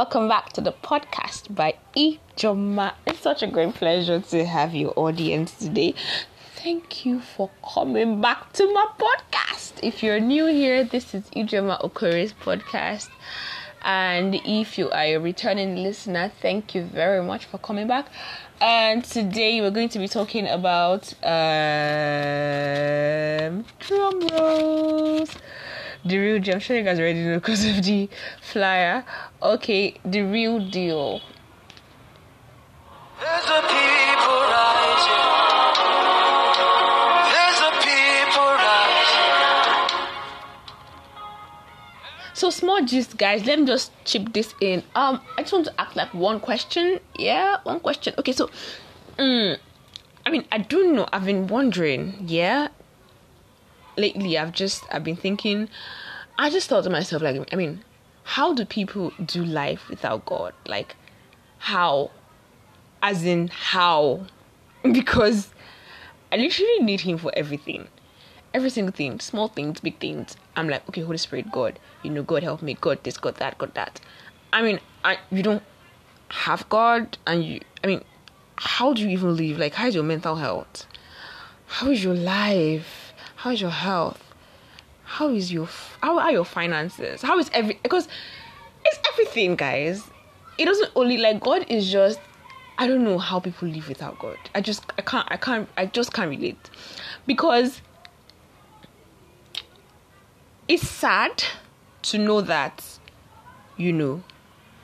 Welcome back to the podcast by Ijoma. It's such a great pleasure to have your audience today. Thank you for coming back to my podcast. If you're new here, this is Ijoma Okori's podcast. And if you are a returning listener, thank you very much for coming back. And today we're going to be talking about um, drum rolls. The real deal. I'm sure you guys already know because of the flyer. Okay, the real deal. There's a people rising. There's a people rising. So small gist, guys. Let me just chip this in. Um, I just want to ask like one question. Yeah, one question. Okay, so, um, I mean, I don't know. I've been wondering. Yeah, lately I've just I've been thinking I just thought to myself like I mean how do people do life without God? Like how? As in how? Because I literally need him for everything. Every single thing small things big things. I'm like okay Holy Spirit God you know God help me God this God that God that. I mean I you don't have God and you I mean how do you even live? Like how's your mental health? How is your life how is your health? How is your how are your finances? How is every because it's everything, guys. It doesn't only like God is just I don't know how people live without God. I just I can't I can't I just can't relate. Because it's sad to know that you know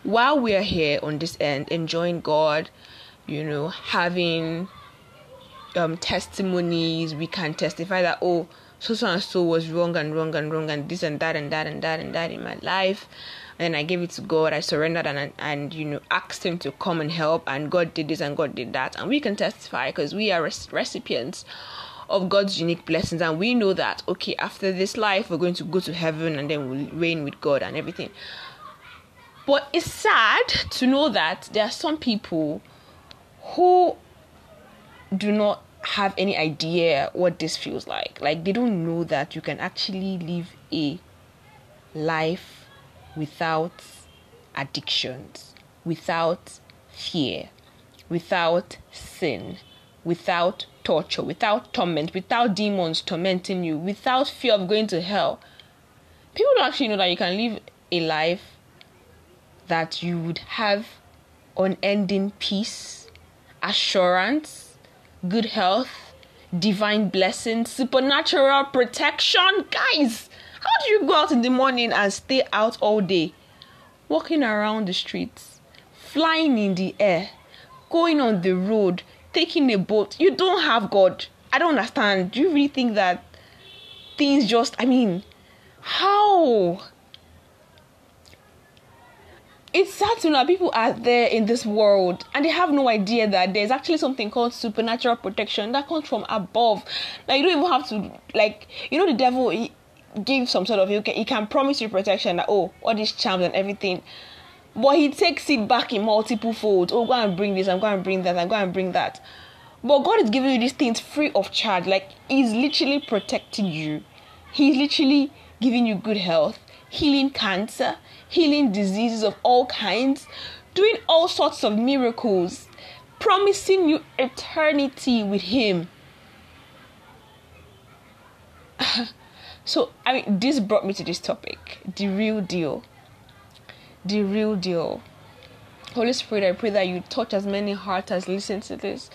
while we are here on this end enjoying God, you know, having um, testimonies, we can testify that, oh, so so and so was wrong and wrong and wrong and this and that and that and that and that in my life. And I gave it to God. I surrendered and and you know asked Him to come and help. And God did this and God did that. And we can testify because we are recipients of God's unique blessings. And we know that okay, after this life, we're going to go to heaven and then we'll reign with God and everything. But it's sad to know that there are some people who do not have any idea what this feels like. Like they don't know that you can actually live a life without addictions, without fear, without sin, without torture, without torment, without demons tormenting you, without fear of going to hell. People don't actually know that you can live a life that you would have unending peace, assurance, good health, divine blessings, supernatural protection. Guys, how do you go out in the morning and stay out all day? Walking around the streets, flying in the air, going on the road, taking a boat. You don't have God. I don't understand. Do you really think that things just, I mean, how? It's sad to know people are there in this world and they have no idea that there's actually something called supernatural protection that comes from above. Like you don't even have to like you know the devil he gives some sort of he can, he can promise you protection that oh all these charms and everything. But he takes it back in multiple folds. Oh, go and bring this, I'm going to bring that, I'm going to bring that. But God is giving you these things free of charge. Like He's literally protecting you. He's literally giving you good health, healing cancer, healing diseases of all kinds, doing all sorts of miracles, promising you eternity with Him. so, I mean, this brought me to this topic the real deal. The real deal. Holy Spirit, I pray that you touch as many hearts as listen to this.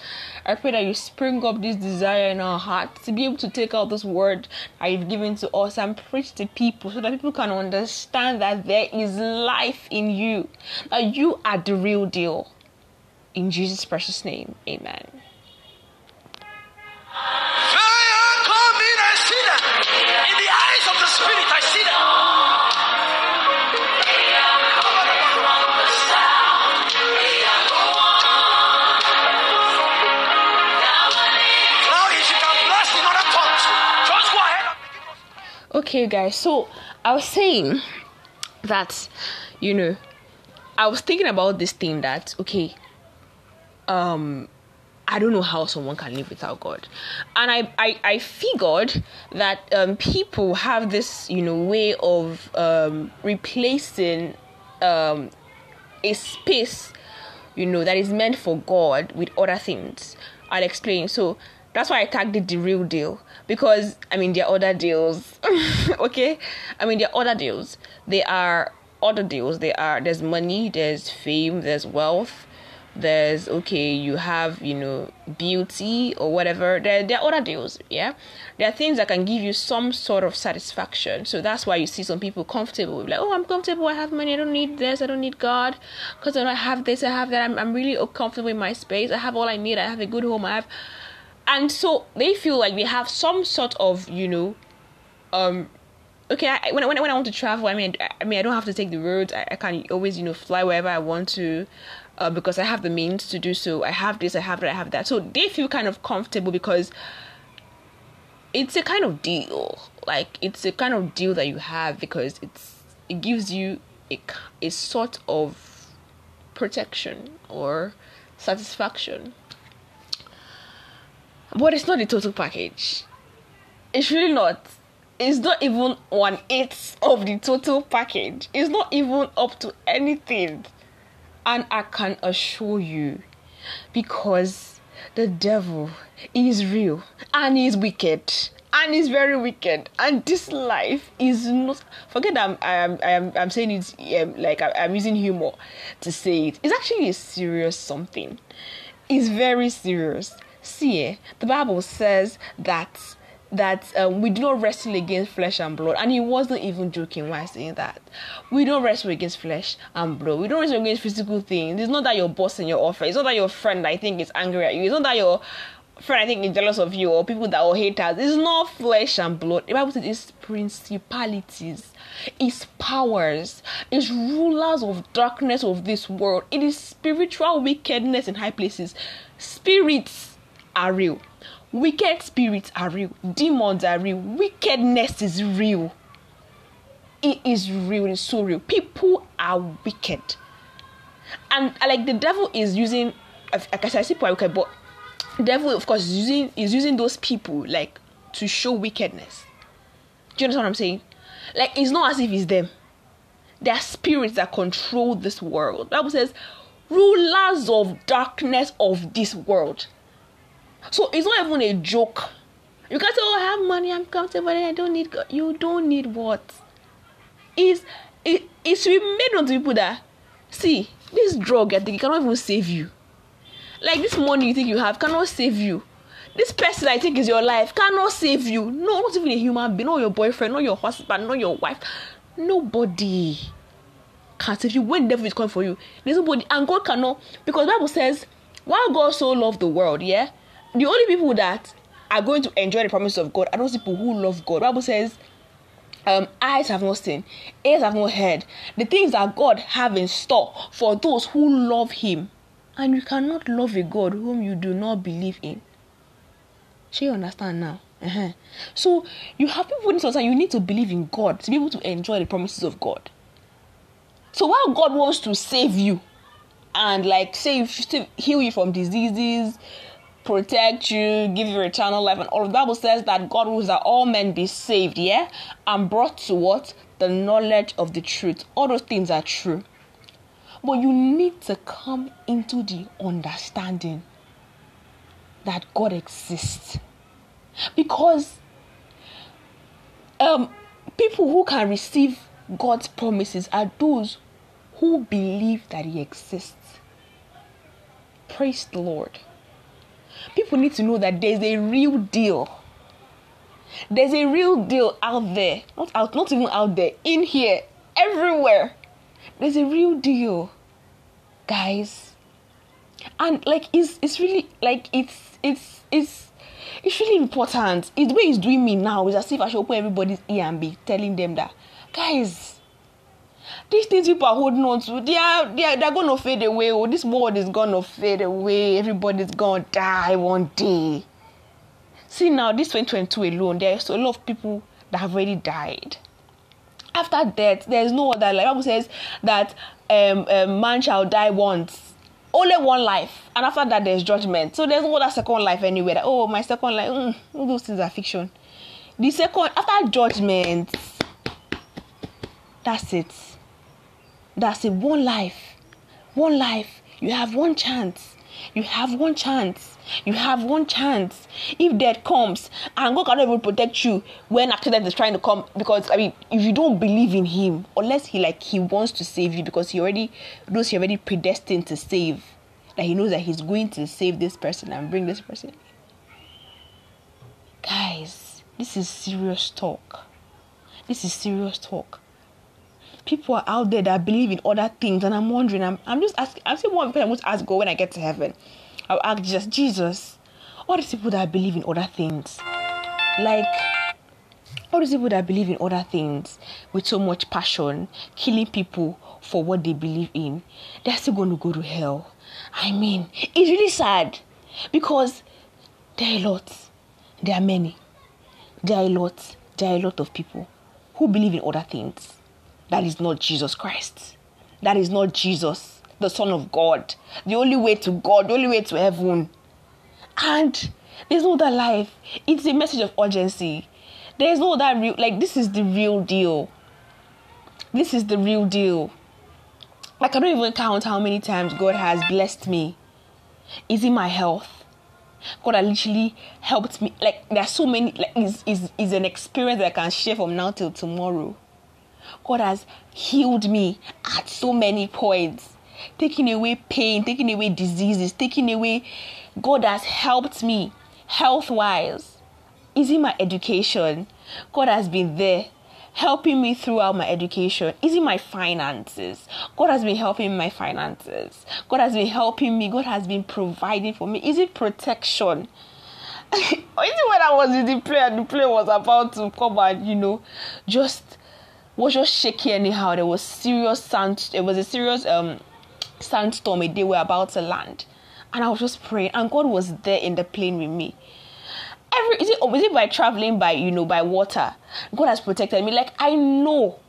I pray that you spring up this desire in our hearts to be able to take out this word that you've given to us and preach to people so that people can understand that there is life in you, that you are the real deal. In Jesus' precious name, amen. Okay, guys, so I was saying that, you know, I was thinking about this thing that, okay, um, I don't know how someone can live without God. And I, I, I figured that um, people have this, you know, way of um, replacing um, a space, you know, that is meant for God with other things. I'll explain. So that's why I tagged it the real deal. Because I mean there are other deals. okay? I mean there are other deals. They are other deals. They are there's money, there's fame, there's wealth, there's okay you have you know beauty or whatever. There, there are other deals yeah? There are things that can give you some sort of satisfaction. So that's why you see some people comfortable like oh i'm comfortable. I have money. I don't need this. I don't need god. Because i have this i have that. I'm, I'm really comfortable in my space. I have all i need. I have a good home. I have and so they feel like they have some sort of you know um okay I, when, when, when i want to travel i mean i mean i don't have to take the roads I, I can always you know fly wherever i want to uh, because I have the means to do so. I have this, I have that, I have that. So they feel kind of comfortable because it's a kind of deal. Like it's a kind of deal that you have because it's it gives you a, a sort of protection or satisfaction. But it's not the total package. It's really not. It's not even one eighth of the total package. It's not even up to anything. And I can assure you, because the devil is real and is wicked and is very wicked and this life is not forget I'm I'm I'm, I'm saying it um, like I, I'm using humor to say it it's actually a serious something it's very serious see eh, the bible says that that um, we do not wrestle against flesh and blood. And he wasn't even joking while saying that. We don't wrestle against flesh and blood. We don't wrestle against physical things. It's not that your boss in your office. It's not that your friend I think is angry at you. It's not that your friend I think is jealous of you or people that are haters. It's not flesh and blood. The Bible says it's principalities, it's powers, it's rulers of darkness of this world. It is spiritual wickedness in high places. Spirits are real Wicked spirits are real. Demons are real. Wickedness is real. It is real. It's so real. People are wicked. And uh, like the devil is using, like I said, people wicked, but devil, of course, is using is using those people like to show wickedness. Do you understand what I'm saying? Like it's not as if it's them. There are spirits that control this world. The Bible says, rulers of darkness of this world. So it's not even a joke. You can say, "Oh, I have money, I'm comfortable, I don't need God." You don't need what? Is it? It should be made known to people that see this drug. I think it cannot even save you. Like this money you think you have cannot save you. This person I think is your life cannot save you. No, not even a human being, not your boyfriend, not your husband, not your wife. Nobody can save you when the devil is coming for you. There's nobody, and God cannot because Bible says, while God so loved the world, yeah, the only people that are going to enjoy the promise of God are those people who love God. Bible says, um, eyes have not seen, ears have not heard the things that God have in store for those who love Him. And you cannot love a God whom you do not believe in. You understand now? Uh-huh. So you have people in society, you need to believe in God to be able to enjoy the promises of God. So while God wants to save you and like save, heal you from diseases, protect you, give you eternal life, and all the Bible says that God wills that all men be saved, yeah, and brought to what? The knowledge of the truth. All those things are true. But you need to come into the understanding that God exists. Because um, people who can receive God's promises are those who believe that He exists. Praise the Lord people need to know that there's a real deal. There's a real deal out there. Not out, not even out there. In here. Everywhere. There's a real deal. Guys. And like it's it's really like it's it's it's it's really important. It's the way he's doing me now is as if I should open everybody's ear and be telling them that guys these things people are holding on to, they are they are they're gonna fade away. Oh, this world is gonna fade away. Everybody's gonna die one day. See now, this 2022 alone, there's a lot of people that have already died. After death, there's no other. Like Bible says that um, um, man shall die once, only one life, and after that there's judgment. So there's no other second life anywhere. That, oh, my second life, mm, those things are fiction. The second after judgment, that's it. That's it. One life, one life. You have one chance. You have one chance. You have one chance. If death comes and God cannot even protect you when accident is trying to come, because I mean, if you don't believe in Him, unless He like He wants to save you, because He already knows He already predestined to save, that He knows that He's going to save this person and bring this person. Guys, this is serious talk. This is serious talk people are out there that believe in other things, and I'm wondering. I'm, I'm just asking. I'm still because I'm going to ask God when I get to heaven. I'll ask Jesus, Jesus, all these people that believe in other things, like all these people that believe in other things with so much passion, killing people for what they believe in, they're still going to go to hell. I mean, it's really sad because there are a lot. There are many. There are a lot. There are a lot of people who believe in other things that is not Jesus Christ. That is not Jesus, the Son of God. The only way to God, the only way to heaven. And there's no other life. It's a message of urgency. There's no other real, like, this is the real deal. This is the real deal. Like, I don't even count how many times God has blessed me. Is it my health? God has literally helped me. Like, there's so many, like, is is is an experience that I can share from now till tomorrow. God has healed me at so many points, taking away pain, taking away diseases, taking away. God has helped me health wise. Is it my education? God has been there helping me throughout my education? Is it my finances? God has been helping my finances. God has been helping me. God has been providing for me. Is it protection? is it when I was in the plane and the plane was about to come and, you know, just was just shaky anyhow. There was serious sand. It was a serious um sandstorm we were about to land, and I was just praying, and God was there in the plane with me. Every is it is it by traveling by you know by water? God has protected me. Like I know,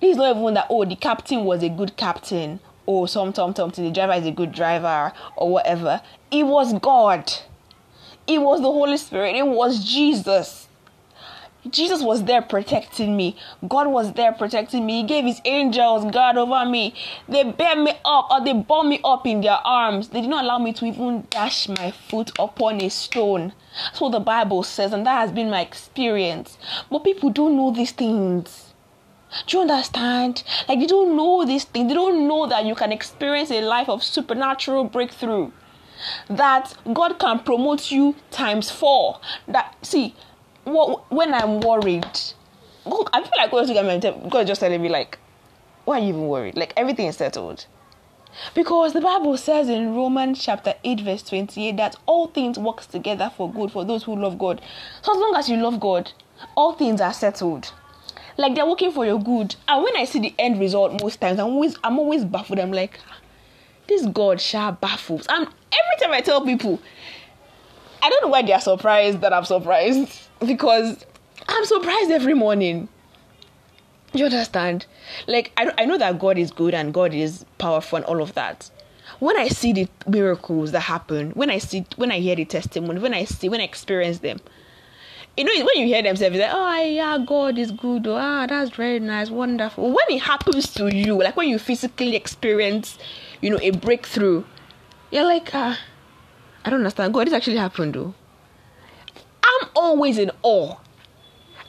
this is not even that. Oh, the captain was a good captain. Oh, some tom tom the driver is a good driver or whatever. It was God. It was the Holy Spirit. It was Jesus Jesus was there protecting me. God was there protecting me. He gave his angels guard over me. They bear me up or they bore me up in their arms. They did not allow me to even dash my foot upon a stone. That's what the Bible says, and that has been my experience. But people don't know these things. Do you understand? Like they don't know these things. They don't know that you can experience a life of supernatural breakthrough. That God can promote you times four. That see when I'm worried, I feel like God, God just telling me like, why are you even worried? Like everything is settled. Because the Bible says in Romans chapter 8, verse 28, that all things work together for good for those who love God. So as long as you love God, all things are settled. Like they're working for your good. And when I see the end result most times, I'm always I'm always baffled. I'm like, ah, this God shall baffles. And every time I tell people, I don't know why they are surprised that I'm surprised because I'm surprised every morning. You understand? Like I I know that God is good and God is powerful and all of that. When I see the miracles that happen, when I see when I hear the testimony, when I see when I experience them, you know when you hear them say like, oh yeah, God is good, oh, ah, that's very nice, wonderful. When it happens to you, like when you physically experience, you know, a breakthrough, you're like, ah, I don't understand. God, this actually happened though. I'm always in awe.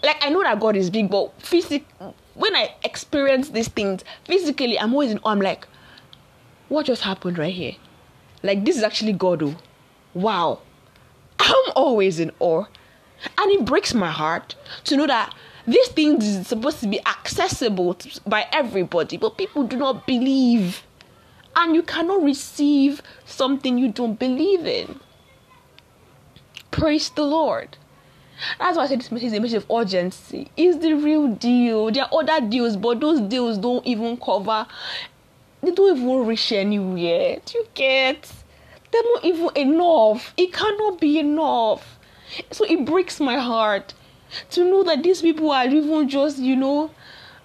Like I know that God is big, but physically, when I experience these things physically, I'm always in awe. I'm like, what just happened right here? Like this is actually God. Oh, wow! I'm always in awe, and it breaks my heart to know that these things is supposed to be accessible to, by everybody, but people do not believe, and you cannot receive something you don't believe in. Praise the Lord. That's why I said this message is a message of urgency. It's the real deal. There are other deals, but those deals don't even cover, they don't even reach anywhere. Do you get? They're not even enough. It cannot be enough. So it breaks my heart to know that these people are even just, you know,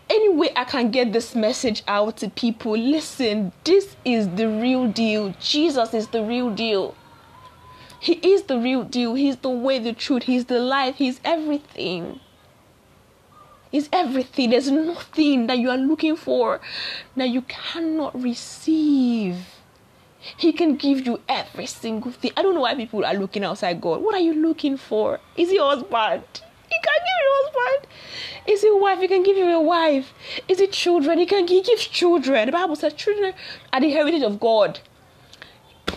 any way I can get this message out to people, listen, this is the real deal. Jesus is the real deal. He is the real deal. He's the way, the truth, He's the life, He's everything. He's everything. There's nothing that you are looking for that you cannot receive. He can give you every single thing. I don't know why people are looking outside God. What are you looking for? Is he husband? He can give you a husband. Is he a wife? He can give you a wife. Is it children? He can he gives children. The Bible says children are the heritage of God.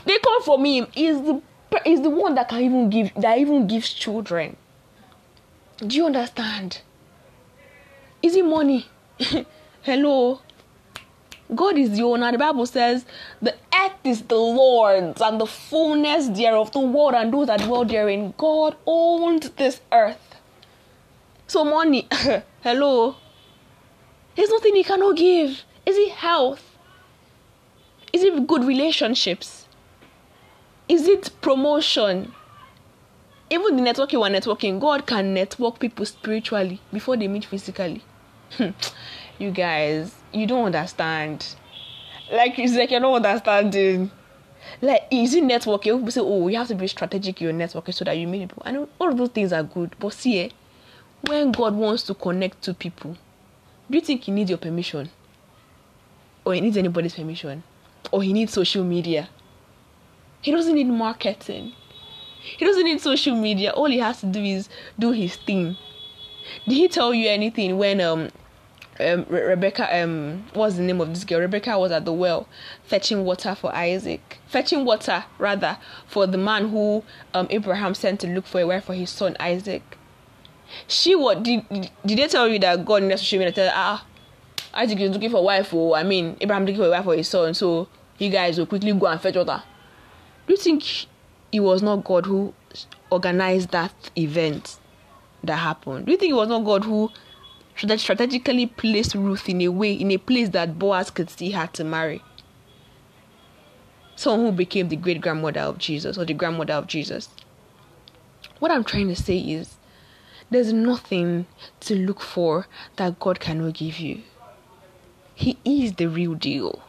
They come from him. Is the is the one that can even give that even gives children. Do you understand? Is it money? Hello. God is the owner. The Bible says the earth is the Lord's and the fullness thereof, the world and those that dwell therein. God owned this earth. So money, hello. There's nothing he cannot give. Is it health? Is it good relationships? Is it promotion? Even the networking we're networking, God can network people spiritually before they meet physically. you guys, you don't understand. Like it's like you're not understanding. Like easy networking, people say, oh, you have to be strategic in your networking so that you meet people. Know all those things are good, but see, eh, when God wants to connect to people, do you think He needs your permission, or He needs anybody's permission, or He needs social media? He doesn't need marketing. He doesn't need social media. All he has to do is do his thing. Did he tell you anything when um um, Re- Rebecca, um, what's the name of this girl? Rebecca was at the well fetching water for Isaac, fetching water rather for the man who um, Abraham sent to look for a wife for his son Isaac. She what did did they tell you that God needs to me tell ah Isaac is looking for a wife or I mean Abraham looking for a wife for his son, so you guys will quickly go and fetch water. Do you think it was not God who organized that event that happened? Do you think it was not God who strategically placed Ruth in a way, in a place that Boaz could see her to marry. Someone who became the great grandmother of Jesus or the grandmother of Jesus. What I'm trying to say is there's nothing to look for that God cannot give you. He is the real deal.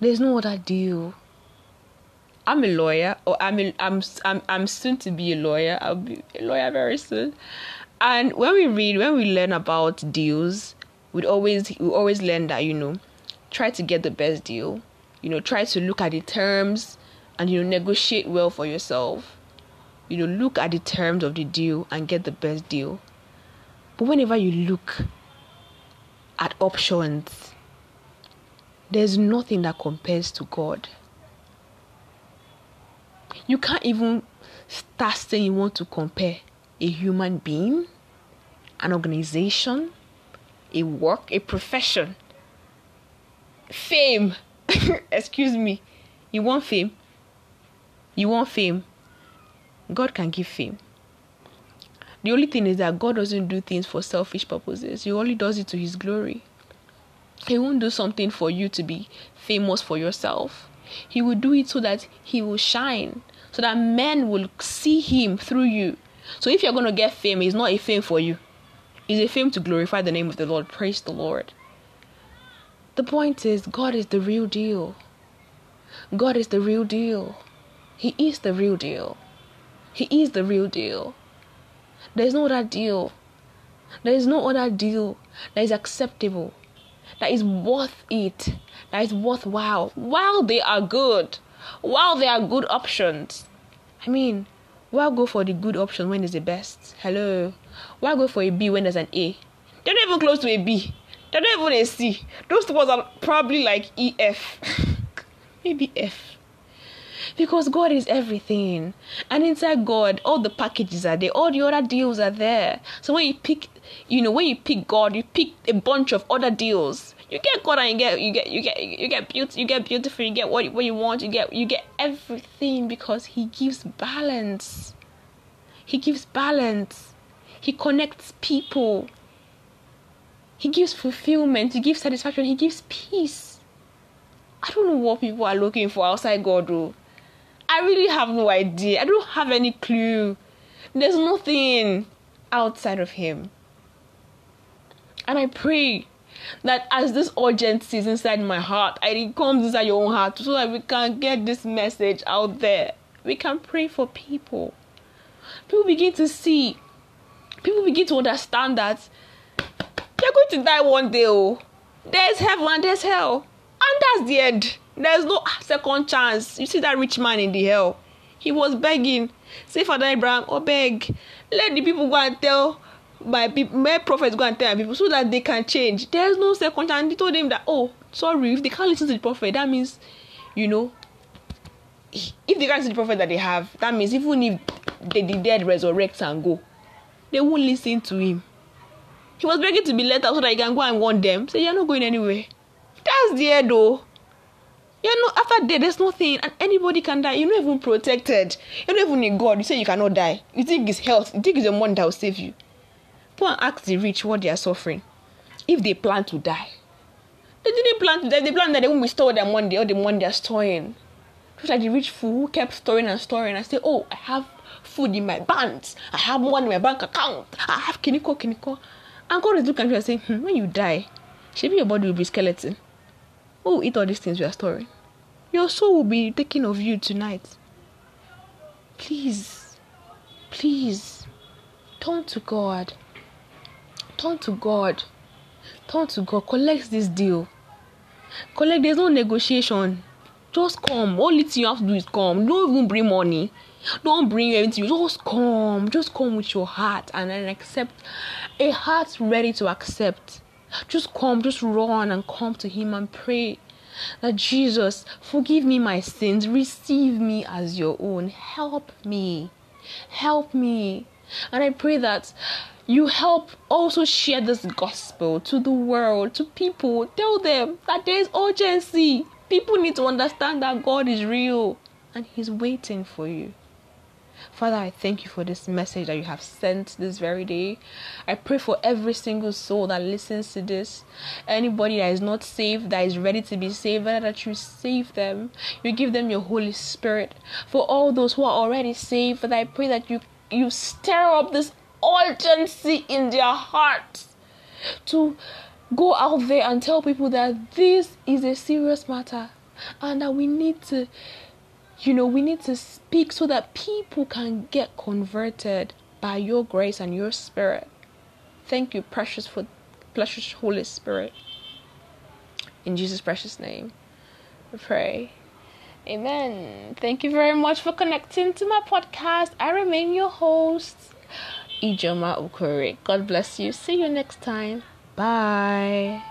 There's no other deal. I'm a lawyer, or I'm a, I'm I'm I'm soon to be a lawyer. I'll be a lawyer very soon. And when we read, when we learn about deals, we always we always learn that you know, try to get the best deal. You know, try to look at the terms and you know negotiate well for yourself. You know, look at the terms of the deal and get the best deal. But whenever you look at options, there's nothing that compares to God. You can't even start saying you want to compare a human being, an organization, a work, a profession, fame. Excuse me. You want fame? You want fame? God can give fame. The only thing is that God doesn't do things for selfish purposes. He only does it to His glory. He won't do something for you to be famous for yourself. He will do it so that He will shine, so that men will see Him through you. So if you're going to get fame, it's not a fame for you. It's a fame to glorify the name of the Lord. Praise the Lord. The point is, God is the real deal. God is the real deal. He is the real deal. He is the real deal. There's no other deal. There is no other deal that is acceptable, that is worth it, that is worthwhile. While they are good, while they are good options. I mean, why go for the good option when it's the best? Hello. Why go for a B when there's an A? They're not even close to a B. They're not even a C. Those ones are probably like EF. Maybe F. Because God is everything. And inside God, all the packages are there, all the other deals are there. So when you pick, you know, when you pick God, you pick a bunch of other deals you get God and you get you get you get you get beauty you get beautiful you get what what you want you get you get everything because he gives balance. He gives balance. He connects people. He gives fulfillment. He gives satisfaction. He gives peace. I don't know what people are looking for outside god though. I really have no idea. I don't have any clue. There's nothing outside of him. And i pray that as this urgency is inside my heart, it comes inside your own heart so that we can get this message out there. We can pray for people. People begin to see, people begin to understand that they're going to die one day. Oh, there's heaven there's hell, and that's the end. There's no second chance. You see that rich man in the hell. He was begging, say Father Abraham, oh, beg, let the people go and tell my people, my prophets go and tell people so that they can change. There's no second chance. He told them that, oh, sorry, if they can't listen to the prophet, that means, you know, if they can't see the prophet that they have, that means even if the, the dead resurrect and go, they won't listen to him. He was begging to be let out so that he can go and warn them. Say, you're not going anywhere. That's the end, though. You know, after death, there's nothing, and anybody can die. You're not even protected. You're not even in God. You say you cannot die. You think it's health. You think it's the money that will save you. Go and ask the rich what they are suffering. If they plan to die. They didn't plan to die. They plan that they won't restore their money all the money they're storing. Just like the rich fool who kept storing and storing and say, Oh, I have food in my banks. I have money in my bank account. I have kiniko, kiniko. And God is looking at you and saying, hmm, when you die, maybe your body will be skeleton. Who will eat all these things you are storing? Your soul will be taken of you tonight. Please, please, turn to God. Turn to God. Turn to God. Collect this deal. Collect. There's no negotiation. Just come. Only thing you have to do is come. Don't even bring money. Don't bring anything. Just come. Just come with your heart and then accept. A heart ready to accept. Just come. Just run and come to Him and pray that Jesus, forgive me my sins. Receive me as your own. Help me. Help me. And I pray that you help also share this gospel to the world, to people. Tell them that there is urgency. People need to understand that God is real and He's waiting for you. Father, I thank you for this message that you have sent this very day. I pray for every single soul that listens to this. Anybody that is not saved, that is ready to be saved, that you save them. You give them your Holy Spirit. For all those who are already saved, Father, I pray that you you stir up this urgency in their hearts to go out there and tell people that this is a serious matter and that we need to you know we need to speak so that people can get converted by your grace and your spirit. Thank you precious for precious holy spirit. In jesus precious name we pray. Amen. Thank you very much for connecting to my podcast. I remain your host Ijoma Ukuri. God bless you. See you next time. Bye.